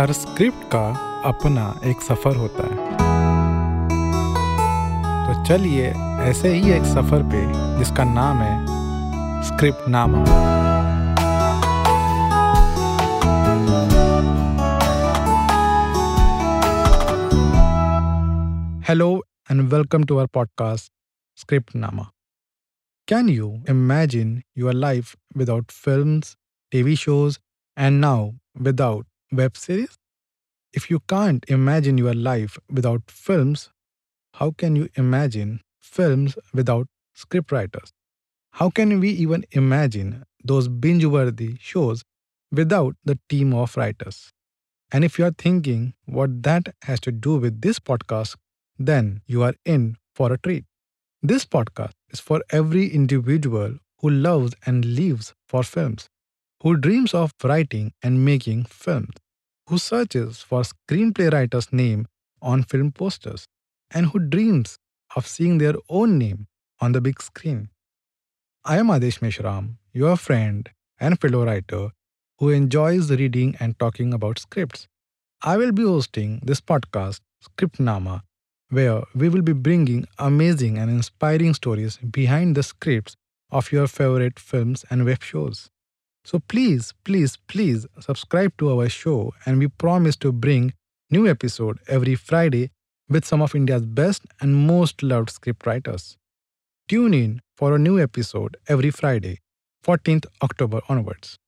हर script का अपना एक सफ़र होता है। तो चलिए, ऐसे ही एक सफ़र पे, जिसका नाम है script nama hello and welcome to our podcast script nama can you imagine your life without film TV shows and now without web series? If you can't imagine your life without films, how can you imagine films without scriptwriters? How can we even imagine those binge worthy shows without the team of writers? And if you are thinking what that has to do with this podcast, then you are in for a treat. This podcast is for every individual who loves and lives for films, who dreams of writing and making films, who searches for screenplay writer's name on film posters, and who dreams of seeing their own name on the big screen. I am Adesh Meshram, your friend and fellow writer who enjoys reading and talking about scripts. I will be hosting this podcast, Scriptnama, where we will be bringing amazing and inspiring stories behind the scripts of your favorite films and web shows. So please, please, please subscribe to our show and we promise to bring new episode every Friday with some of India's best and most loved scriptwriters. Tune in for a new episode every Friday, 14th October onwards.